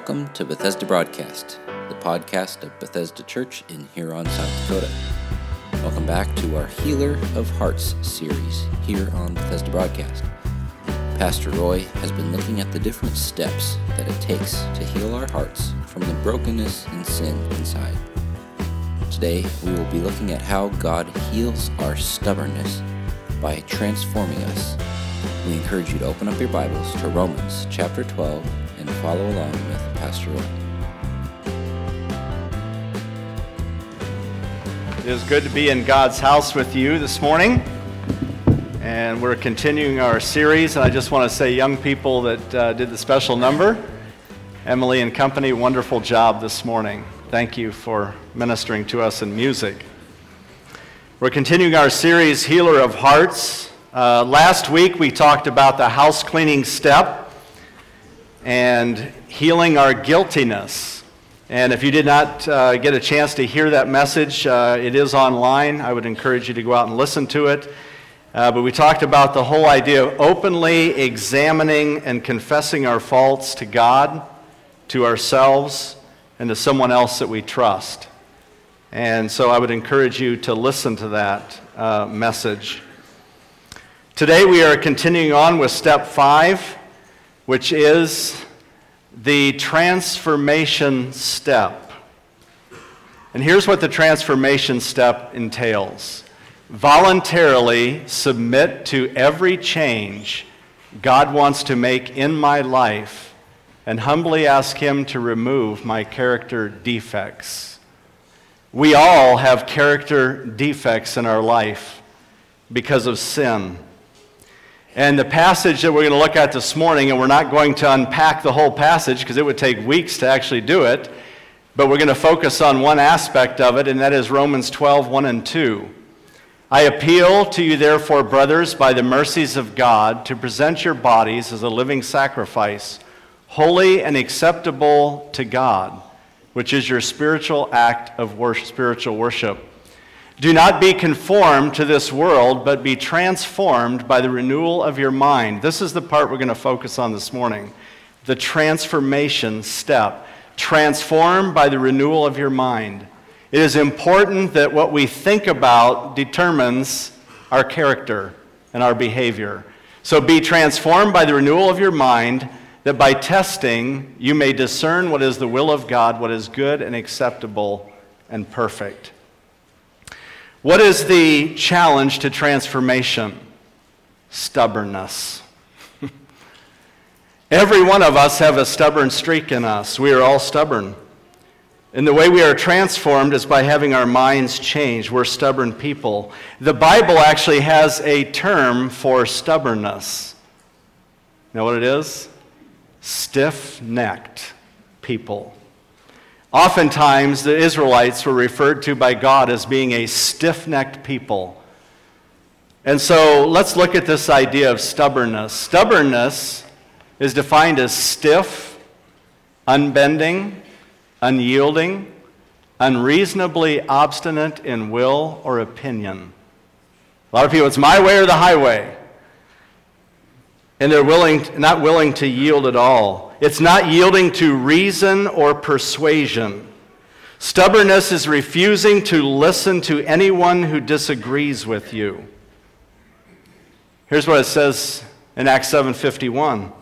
Welcome to Bethesda Broadcast, the podcast of Bethesda Church in Huron, South Dakota. Welcome back to our Healer of Hearts series here on Bethesda Broadcast. Pastor Roy has been looking at the different steps that it takes to heal our hearts from the brokenness and sin inside. Today, we will be looking at how God heals our stubbornness by transforming us. We encourage you to open up your Bibles to Romans chapter 12 and follow along with Pastor Roy. It is good to be in God's house with you this morning. And we're continuing our series. And I just want to say, young people that uh, did the special number, Emily and company, wonderful job this morning. Thank you for ministering to us in music. We're continuing our series, Healer of Hearts. Uh, last week we talked about the house cleaning step and healing our guiltiness. And if you did not uh, get a chance to hear that message, uh, it is online. I would encourage you to go out and listen to it. Uh, but we talked about the whole idea of openly examining and confessing our faults to God, to ourselves, and to someone else that we trust. And so I would encourage you to listen to that uh, message. Today we are continuing on with step five which is the transformation step. And here's what the transformation step entails voluntarily submit to every change God wants to make in my life and humbly ask Him to remove my character defects. We all have character defects in our life because of sin. And the passage that we're going to look at this morning, and we're not going to unpack the whole passage because it would take weeks to actually do it, but we're going to focus on one aspect of it, and that is Romans 12, 1 and 2. I appeal to you, therefore, brothers, by the mercies of God, to present your bodies as a living sacrifice, holy and acceptable to God, which is your spiritual act of worship, spiritual worship. Do not be conformed to this world, but be transformed by the renewal of your mind. This is the part we're going to focus on this morning the transformation step. Transformed by the renewal of your mind. It is important that what we think about determines our character and our behavior. So be transformed by the renewal of your mind, that by testing you may discern what is the will of God, what is good and acceptable and perfect. What is the challenge to transformation? Stubbornness. Every one of us have a stubborn streak in us. We are all stubborn. And the way we are transformed is by having our minds changed. We're stubborn people. The Bible actually has a term for stubbornness. You know what it is? Stiff necked people. Oftentimes, the Israelites were referred to by God as being a stiff necked people. And so let's look at this idea of stubbornness. Stubbornness is defined as stiff, unbending, unyielding, unreasonably obstinate in will or opinion. A lot of people, it's my way or the highway. And they're willing, not willing to yield at all. It's not yielding to reason or persuasion. Stubbornness is refusing to listen to anyone who disagrees with you. Here's what it says in Acts 7:51.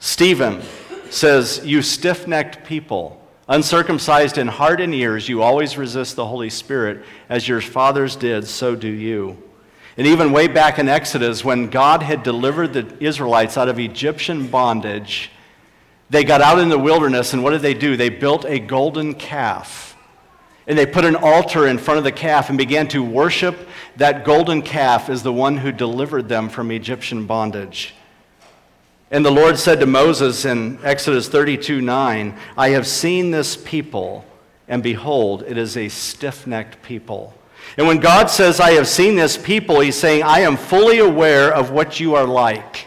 Stephen says, "You stiff-necked people, uncircumcised in heart and ears, you always resist the Holy Spirit as your fathers did, so do you." And even way back in Exodus when God had delivered the Israelites out of Egyptian bondage, they got out in the wilderness, and what did they do? They built a golden calf. And they put an altar in front of the calf and began to worship that golden calf as the one who delivered them from Egyptian bondage. And the Lord said to Moses in Exodus 32 9, I have seen this people, and behold, it is a stiff necked people. And when God says, I have seen this people, he's saying, I am fully aware of what you are like.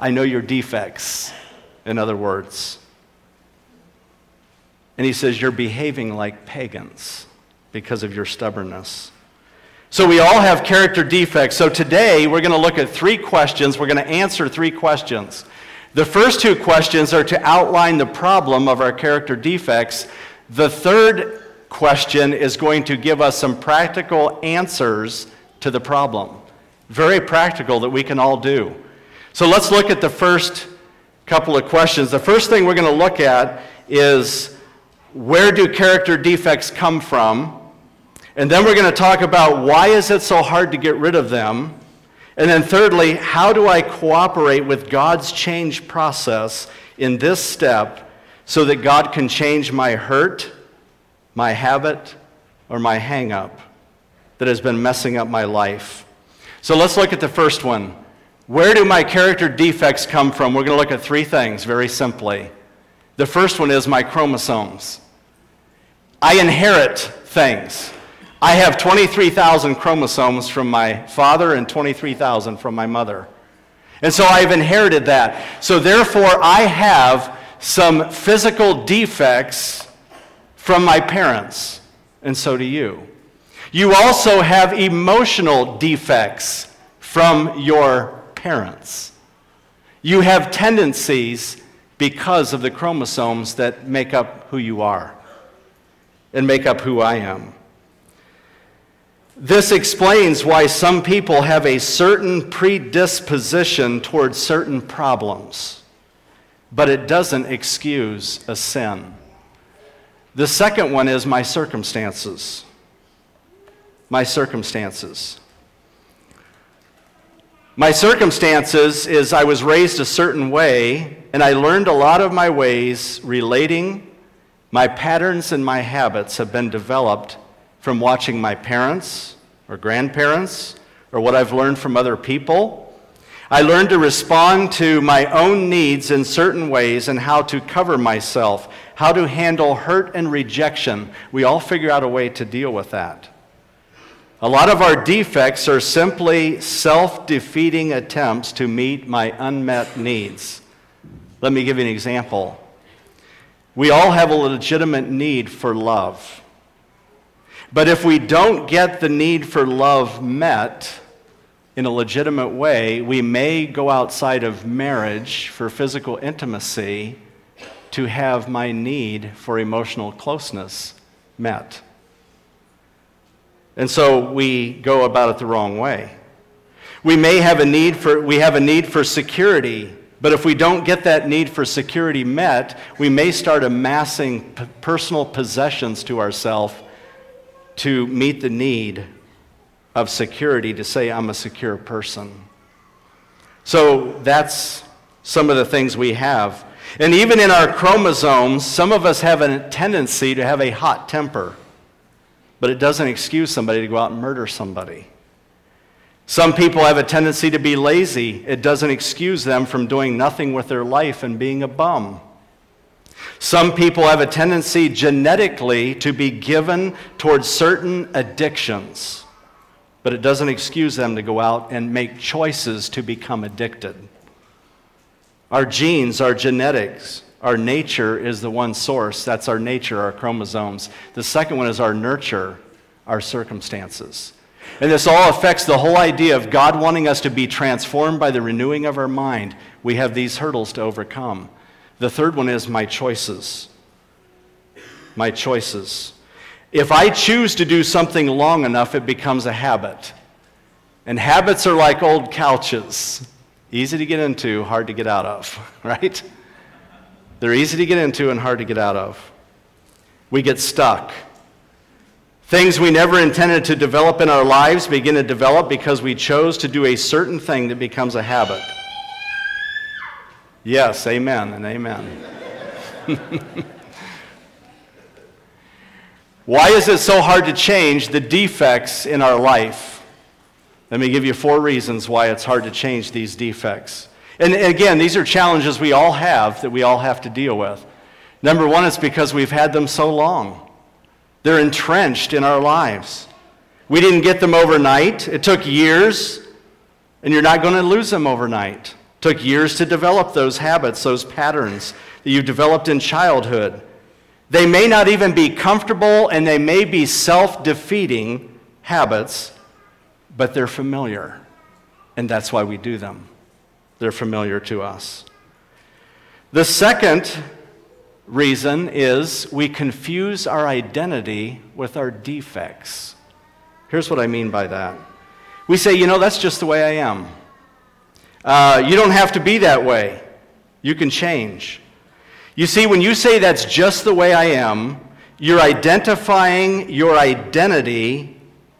I know your defects in other words. And he says, You're behaving like pagans because of your stubbornness. So we all have character defects. So today we're going to look at three questions. We're going to answer three questions. The first two questions are to outline the problem of our character defects. The third question is going to give us some practical answers to the problem. Very practical that we can all do. So let's look at the first couple of questions. The first thing we're going to look at is where do character defects come from? And then we're going to talk about why is it so hard to get rid of them? And then thirdly, how do I cooperate with God's change process in this step so that God can change my hurt, my habit, or my hang up that has been messing up my life? So let's look at the first one. Where do my character defects come from? We're going to look at three things very simply. The first one is my chromosomes. I inherit things. I have 23,000 chromosomes from my father and 23,000 from my mother. And so I've inherited that. So therefore, I have some physical defects from my parents, and so do you. You also have emotional defects from your parents. You have tendencies because of the chromosomes that make up who you are and make up who I am. This explains why some people have a certain predisposition towards certain problems, but it doesn't excuse a sin. The second one is my circumstances. My circumstances. My circumstances is I was raised a certain way, and I learned a lot of my ways relating. My patterns and my habits have been developed from watching my parents or grandparents or what I've learned from other people. I learned to respond to my own needs in certain ways and how to cover myself, how to handle hurt and rejection. We all figure out a way to deal with that. A lot of our defects are simply self defeating attempts to meet my unmet needs. Let me give you an example. We all have a legitimate need for love. But if we don't get the need for love met in a legitimate way, we may go outside of marriage for physical intimacy to have my need for emotional closeness met. And so we go about it the wrong way. We may have a need for, we have a need for security, but if we don't get that need for security met, we may start amassing p- personal possessions to ourselves to meet the need of security to say, I'm a secure person. So that's some of the things we have. And even in our chromosomes, some of us have a tendency to have a hot temper, but it doesn't excuse somebody to go out and murder somebody. Some people have a tendency to be lazy. It doesn't excuse them from doing nothing with their life and being a bum. Some people have a tendency genetically to be given towards certain addictions, but it doesn't excuse them to go out and make choices to become addicted. Our genes, our genetics, our nature is the one source. That's our nature, our chromosomes. The second one is our nurture, our circumstances. And this all affects the whole idea of God wanting us to be transformed by the renewing of our mind. We have these hurdles to overcome. The third one is my choices. My choices. If I choose to do something long enough, it becomes a habit. And habits are like old couches easy to get into, hard to get out of, right? They're easy to get into and hard to get out of. We get stuck. Things we never intended to develop in our lives begin to develop because we chose to do a certain thing that becomes a habit. Yes, amen and amen. Why is it so hard to change the defects in our life? Let me give you four reasons why it's hard to change these defects. And again, these are challenges we all have that we all have to deal with. Number one, it's because we've had them so long, they're entrenched in our lives. We didn't get them overnight, it took years, and you're not going to lose them overnight. Took years to develop those habits, those patterns that you've developed in childhood. They may not even be comfortable and they may be self defeating habits, but they're familiar. And that's why we do them. They're familiar to us. The second reason is we confuse our identity with our defects. Here's what I mean by that. We say, you know, that's just the way I am. Uh, you don't have to be that way. You can change. You see, when you say that's just the way I am, you're identifying your identity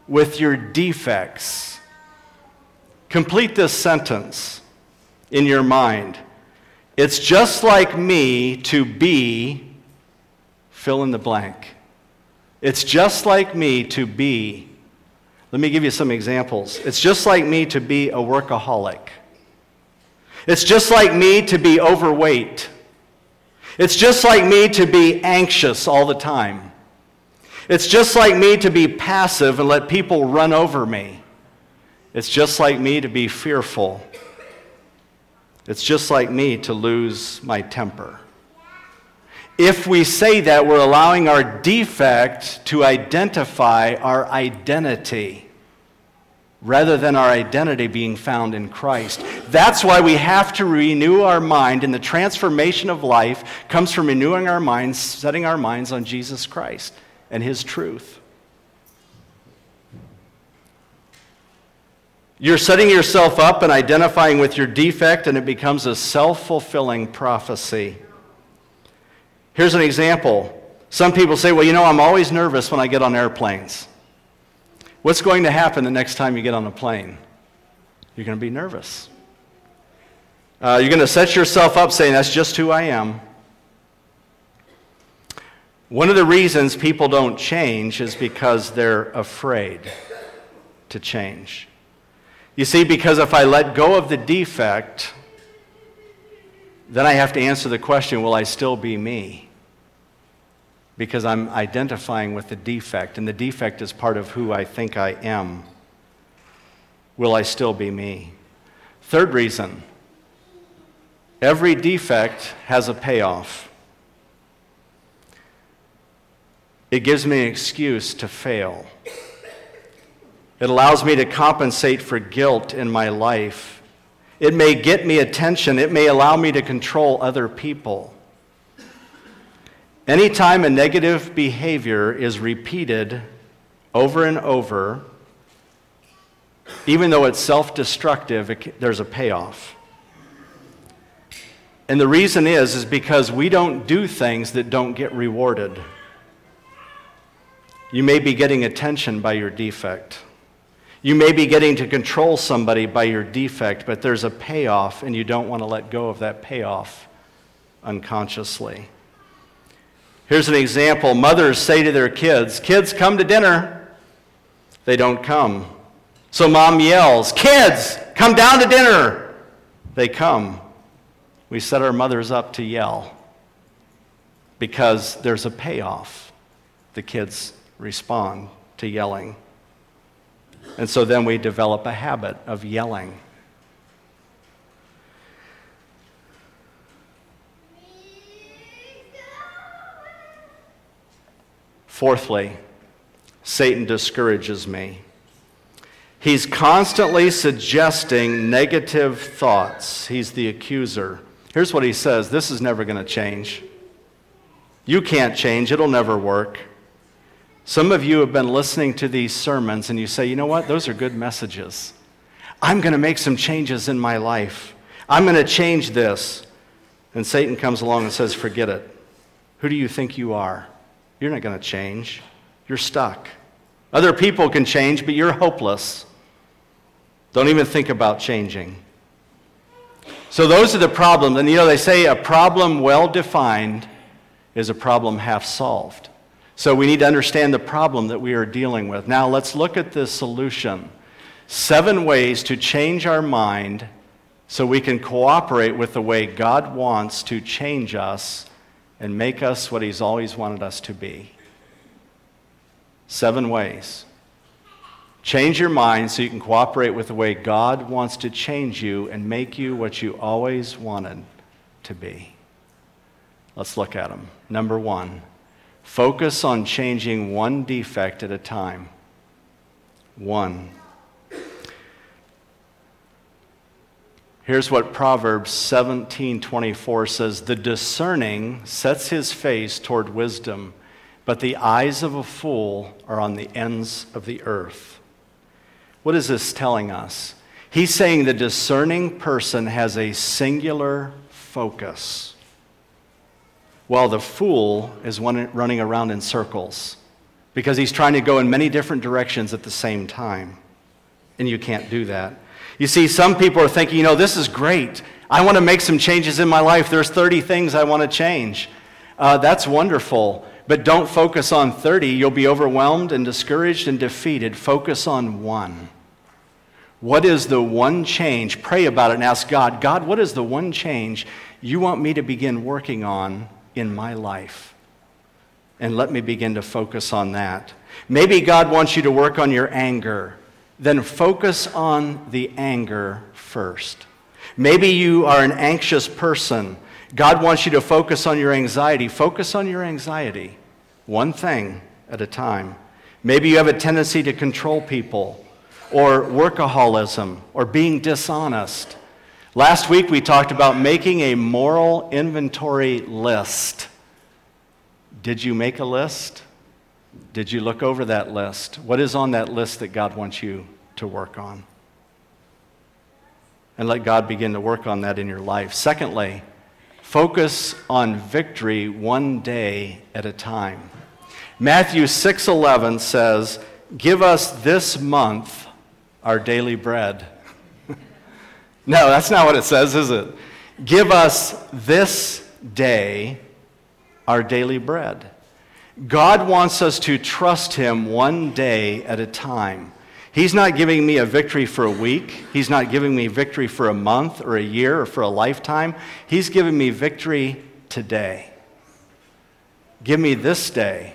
with your defects. Complete this sentence in your mind. It's just like me to be, fill in the blank. It's just like me to be. Let me give you some examples. It's just like me to be a workaholic. It's just like me to be overweight. It's just like me to be anxious all the time. It's just like me to be passive and let people run over me. It's just like me to be fearful. It's just like me to lose my temper. If we say that, we're allowing our defect to identify our identity rather than our identity being found in Christ. That's why we have to renew our mind, and the transformation of life comes from renewing our minds, setting our minds on Jesus Christ and His truth. You're setting yourself up and identifying with your defect, and it becomes a self fulfilling prophecy. Here's an example. Some people say, Well, you know, I'm always nervous when I get on airplanes. What's going to happen the next time you get on a plane? You're going to be nervous. Uh, you're going to set yourself up saying, That's just who I am. One of the reasons people don't change is because they're afraid to change. You see, because if I let go of the defect, then I have to answer the question will I still be me? because I'm identifying with the defect, and the defect is part of who I think I am. Will I still be me? Third reason every defect has a payoff. It gives me an excuse to fail. It allows me to compensate for guilt in my life. It may get me attention. It may allow me to control other people. Anytime a negative behavior is repeated over and over, even though it's self destructive, it, there's a payoff. And the reason is, is because we don't do things that don't get rewarded. You may be getting attention by your defect. You may be getting to control somebody by your defect, but there's a payoff, and you don't want to let go of that payoff unconsciously. Here's an example mothers say to their kids, Kids, come to dinner. They don't come. So mom yells, Kids, come down to dinner. They come. We set our mothers up to yell because there's a payoff. The kids respond to yelling. And so then we develop a habit of yelling. Fourthly, Satan discourages me. He's constantly suggesting negative thoughts. He's the accuser. Here's what he says this is never going to change. You can't change, it'll never work. Some of you have been listening to these sermons and you say, you know what? Those are good messages. I'm going to make some changes in my life. I'm going to change this. And Satan comes along and says, forget it. Who do you think you are? You're not going to change. You're stuck. Other people can change, but you're hopeless. Don't even think about changing. So, those are the problems. And you know, they say a problem well defined is a problem half solved. So, we need to understand the problem that we are dealing with. Now, let's look at the solution. Seven ways to change our mind so we can cooperate with the way God wants to change us and make us what He's always wanted us to be. Seven ways. Change your mind so you can cooperate with the way God wants to change you and make you what you always wanted to be. Let's look at them. Number one, focus on changing one defect at a time. One. Here's what Proverbs 17:24 says, "The discerning sets his face toward wisdom, but the eyes of a fool are on the ends of the earth." What is this telling us? He's saying the discerning person has a singular focus, while the fool is running around in circles because he's trying to go in many different directions at the same time. And you can't do that. You see, some people are thinking, you know, this is great. I want to make some changes in my life. There's 30 things I want to change. Uh, that's wonderful. But don't focus on 30. You'll be overwhelmed and discouraged and defeated. Focus on one. What is the one change? Pray about it and ask God, God, what is the one change you want me to begin working on in my life? And let me begin to focus on that. Maybe God wants you to work on your anger then focus on the anger first. Maybe you are an anxious person. God wants you to focus on your anxiety. Focus on your anxiety, one thing at a time. Maybe you have a tendency to control people, or workaholism, or being dishonest. Last week we talked about making a moral inventory list. Did you make a list? Did you look over that list? What is on that list that God wants you to work on? And let God begin to work on that in your life. Secondly, focus on victory one day at a time. Matthew 6:11 says, "Give us this month our daily bread." No, that's not what it says, is it? Give us this day our daily bread. God wants us to trust Him one day at a time. He's not giving me a victory for a week. He's not giving me victory for a month or a year or for a lifetime. He's giving me victory today. Give me this day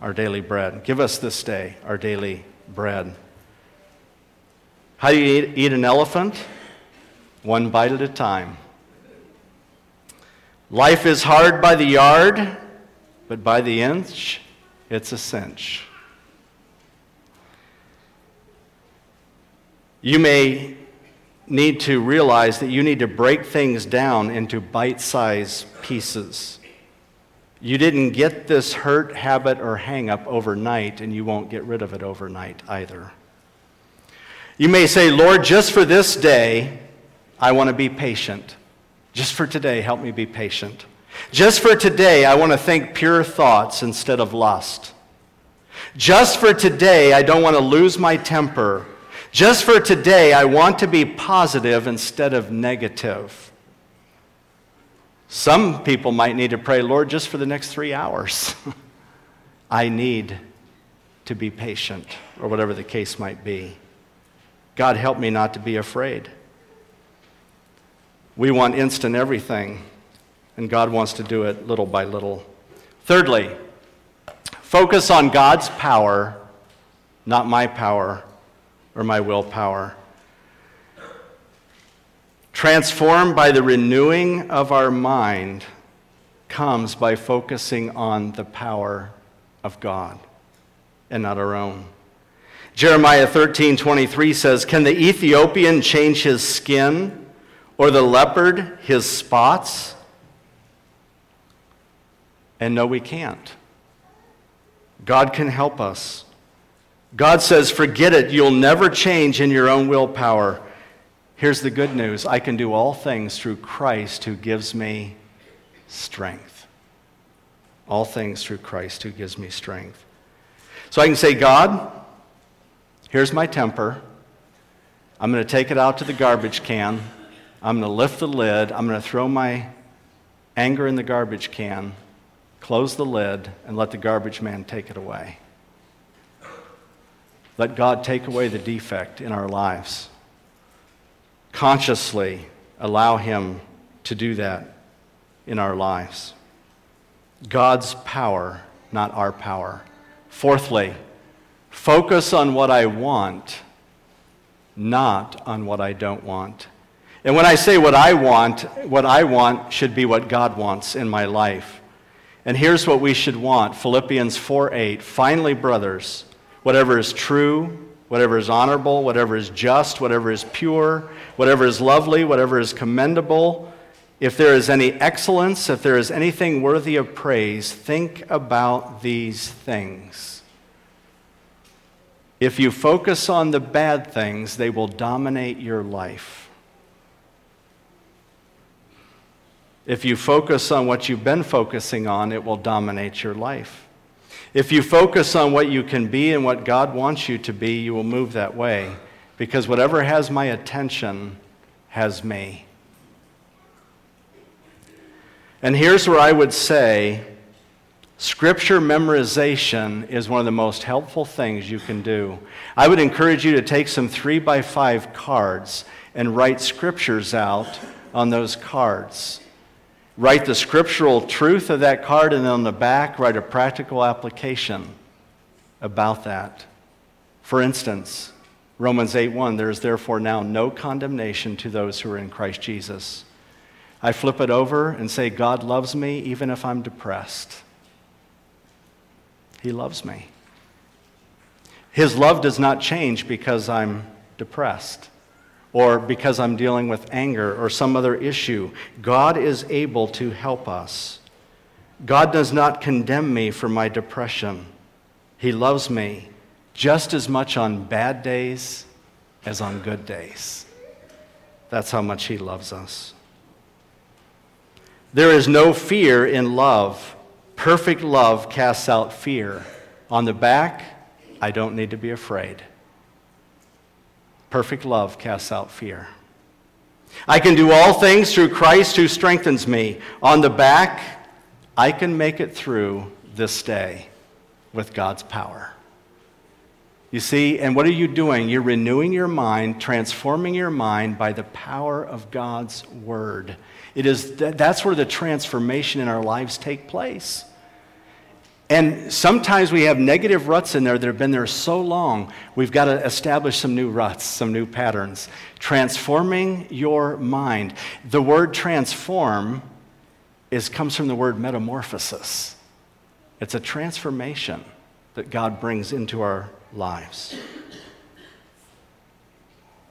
our daily bread. Give us this day our daily bread. How do you eat, eat an elephant? One bite at a time. Life is hard by the yard but by the inch, it's a cinch. You may need to realize that you need to break things down into bite sized pieces. You didn't get this hurt, habit, or hang up overnight, and you won't get rid of it overnight either. You may say, Lord, just for this day, I want to be patient. Just for today, help me be patient. Just for today, I want to think pure thoughts instead of lust. Just for today, I don't want to lose my temper. Just for today, I want to be positive instead of negative. Some people might need to pray, Lord, just for the next three hours. I need to be patient, or whatever the case might be. God, help me not to be afraid. We want instant everything and God wants to do it little by little. Thirdly, focus on God's power, not my power or my willpower. Transformed by the renewing of our mind comes by focusing on the power of God and not our own. Jeremiah 13, 23 says, Can the Ethiopian change his skin or the leopard his spots? And no, we can't. God can help us. God says, forget it. You'll never change in your own willpower. Here's the good news I can do all things through Christ who gives me strength. All things through Christ who gives me strength. So I can say, God, here's my temper. I'm going to take it out to the garbage can. I'm going to lift the lid. I'm going to throw my anger in the garbage can close the lid, and let the garbage man take it away. Let God take away the defect in our lives. Consciously allow Him to do that in our lives. God's power, not our power. Fourthly, focus on what I want, not on what I don't want. And when I say what I want, what I want should be what God wants in my life. And here's what we should want Philippians 4 8. Finally, brothers, whatever is true, whatever is honorable, whatever is just, whatever is pure, whatever is lovely, whatever is commendable, if there is any excellence, if there is anything worthy of praise, think about these things. If you focus on the bad things, they will dominate your life. If you focus on what you've been focusing on, it will dominate your life. If you focus on what you can be and what God wants you to be, you will move that way. Because whatever has my attention has me. And here's where I would say scripture memorization is one of the most helpful things you can do. I would encourage you to take some three by five cards and write scriptures out on those cards. Write the scriptural truth of that card, and then on the back, write a practical application about that. For instance, Romans 8:1, there is therefore now no condemnation to those who are in Christ Jesus. I flip it over and say, God loves me even if I'm depressed. He loves me. His love does not change because I'm depressed or because I'm dealing with anger or some other issue. God is able to help us. God does not condemn me for my depression. He loves me just as much on bad days as on good days. That's how much He loves us. There is no fear in love. Perfect love casts out fear. On the back, I don't need to be afraid. Perfect love casts out fear. I can do all things through Christ who strengthens me. On the back, I can make it through this day with God's power. You see, and what are you doing? You're renewing your mind, transforming your mind by the power of God's word. It is that's where the transformation in our lives take place. And sometimes we have negative ruts in there that have been there so long, we've got to establish some new ruts, some new patterns. Transforming your mind. The word transform is, comes from the word metamorphosis. It's a transformation that God brings into our lives.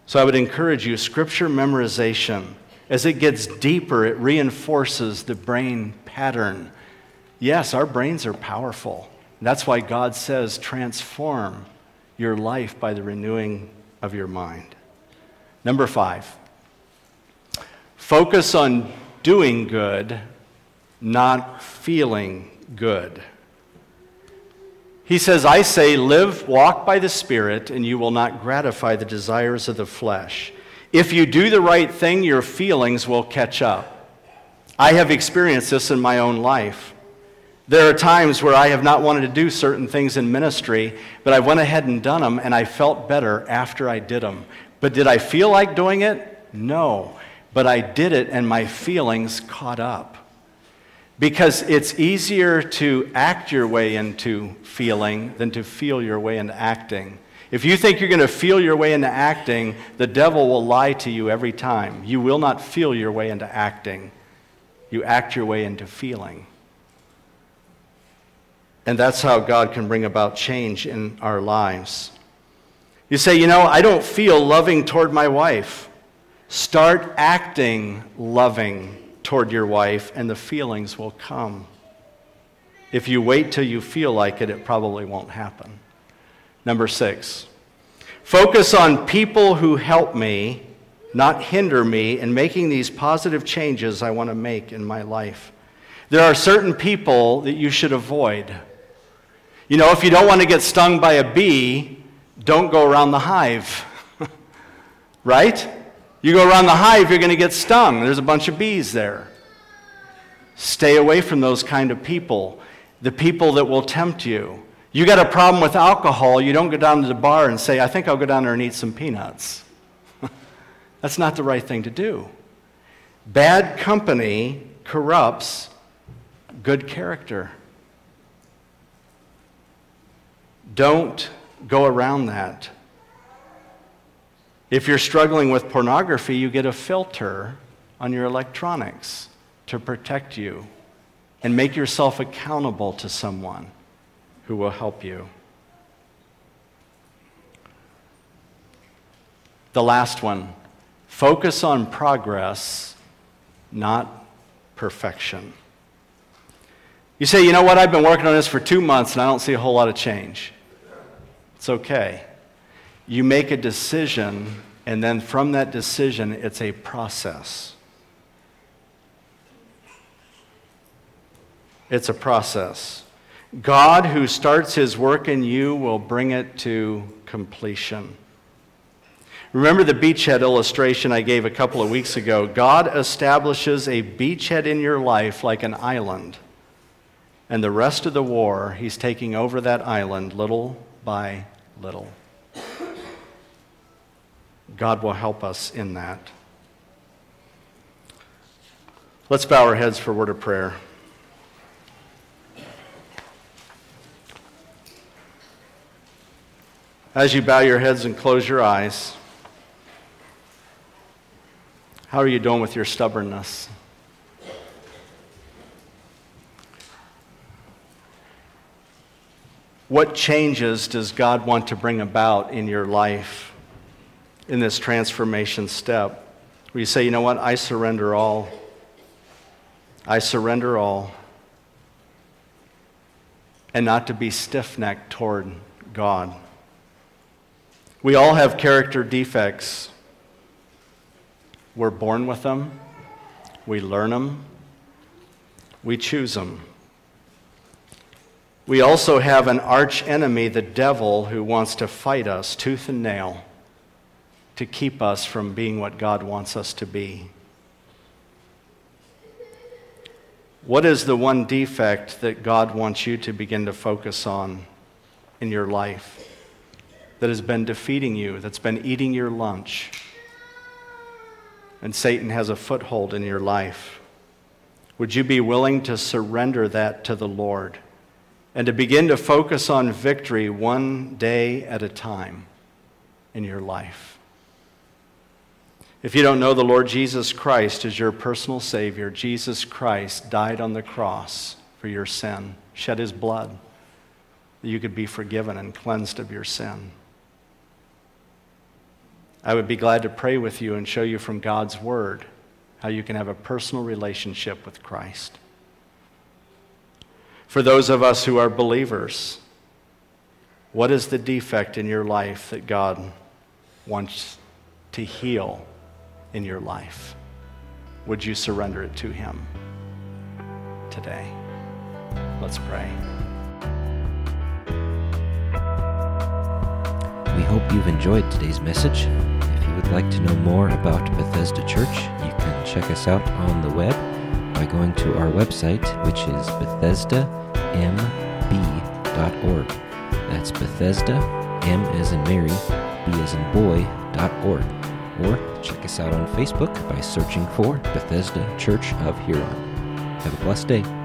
So I would encourage you, scripture memorization. As it gets deeper, it reinforces the brain pattern Yes, our brains are powerful. That's why God says, transform your life by the renewing of your mind. Number five, focus on doing good, not feeling good. He says, I say, live, walk by the Spirit, and you will not gratify the desires of the flesh. If you do the right thing, your feelings will catch up. I have experienced this in my own life. There are times where I have not wanted to do certain things in ministry, but I went ahead and done them, and I felt better after I did them. But did I feel like doing it? No. But I did it, and my feelings caught up. Because it's easier to act your way into feeling than to feel your way into acting. If you think you're going to feel your way into acting, the devil will lie to you every time. You will not feel your way into acting, you act your way into feeling. And that's how God can bring about change in our lives. You say, you know, I don't feel loving toward my wife. Start acting loving toward your wife, and the feelings will come. If you wait till you feel like it, it probably won't happen. Number six, focus on people who help me, not hinder me, in making these positive changes I want to make in my life. There are certain people that you should avoid. You know, if you don't want to get stung by a bee, don't go around the hive. right? You go around the hive, you're going to get stung. There's a bunch of bees there. Stay away from those kind of people, the people that will tempt you. You got a problem with alcohol, you don't go down to the bar and say, I think I'll go down there and eat some peanuts. That's not the right thing to do. Bad company corrupts good character. Don't go around that. If you're struggling with pornography, you get a filter on your electronics to protect you and make yourself accountable to someone who will help you. The last one focus on progress, not perfection. You say, you know what, I've been working on this for two months and I don't see a whole lot of change. It's okay. You make a decision, and then from that decision, it's a process. It's a process. God, who starts his work in you, will bring it to completion. Remember the beachhead illustration I gave a couple of weeks ago? God establishes a beachhead in your life like an island. And the rest of the war, he's taking over that island little by little. God will help us in that. Let's bow our heads for a word of prayer. As you bow your heads and close your eyes, how are you doing with your stubbornness? What changes does God want to bring about in your life in this transformation step? Where you say, you know what, I surrender all. I surrender all. And not to be stiff necked toward God. We all have character defects. We're born with them, we learn them, we choose them. We also have an arch enemy, the devil, who wants to fight us tooth and nail to keep us from being what God wants us to be. What is the one defect that God wants you to begin to focus on in your life that has been defeating you, that's been eating your lunch, and Satan has a foothold in your life? Would you be willing to surrender that to the Lord? And to begin to focus on victory one day at a time in your life. If you don't know the Lord Jesus Christ as your personal Savior, Jesus Christ died on the cross for your sin, shed his blood that you could be forgiven and cleansed of your sin. I would be glad to pray with you and show you from God's Word how you can have a personal relationship with Christ for those of us who are believers, what is the defect in your life that God wants to heal in your life? Would you surrender it to Him today? Let's pray. We hope you've enjoyed today's message. If you would like to know more about Bethesda Church, you can check us out on the web by going to our website, which is bethesdamb.org. That's Bethesda, M as in Mary, B as in boy, dot org. Or check us out on Facebook by searching for Bethesda Church of Huron. Have a blessed day.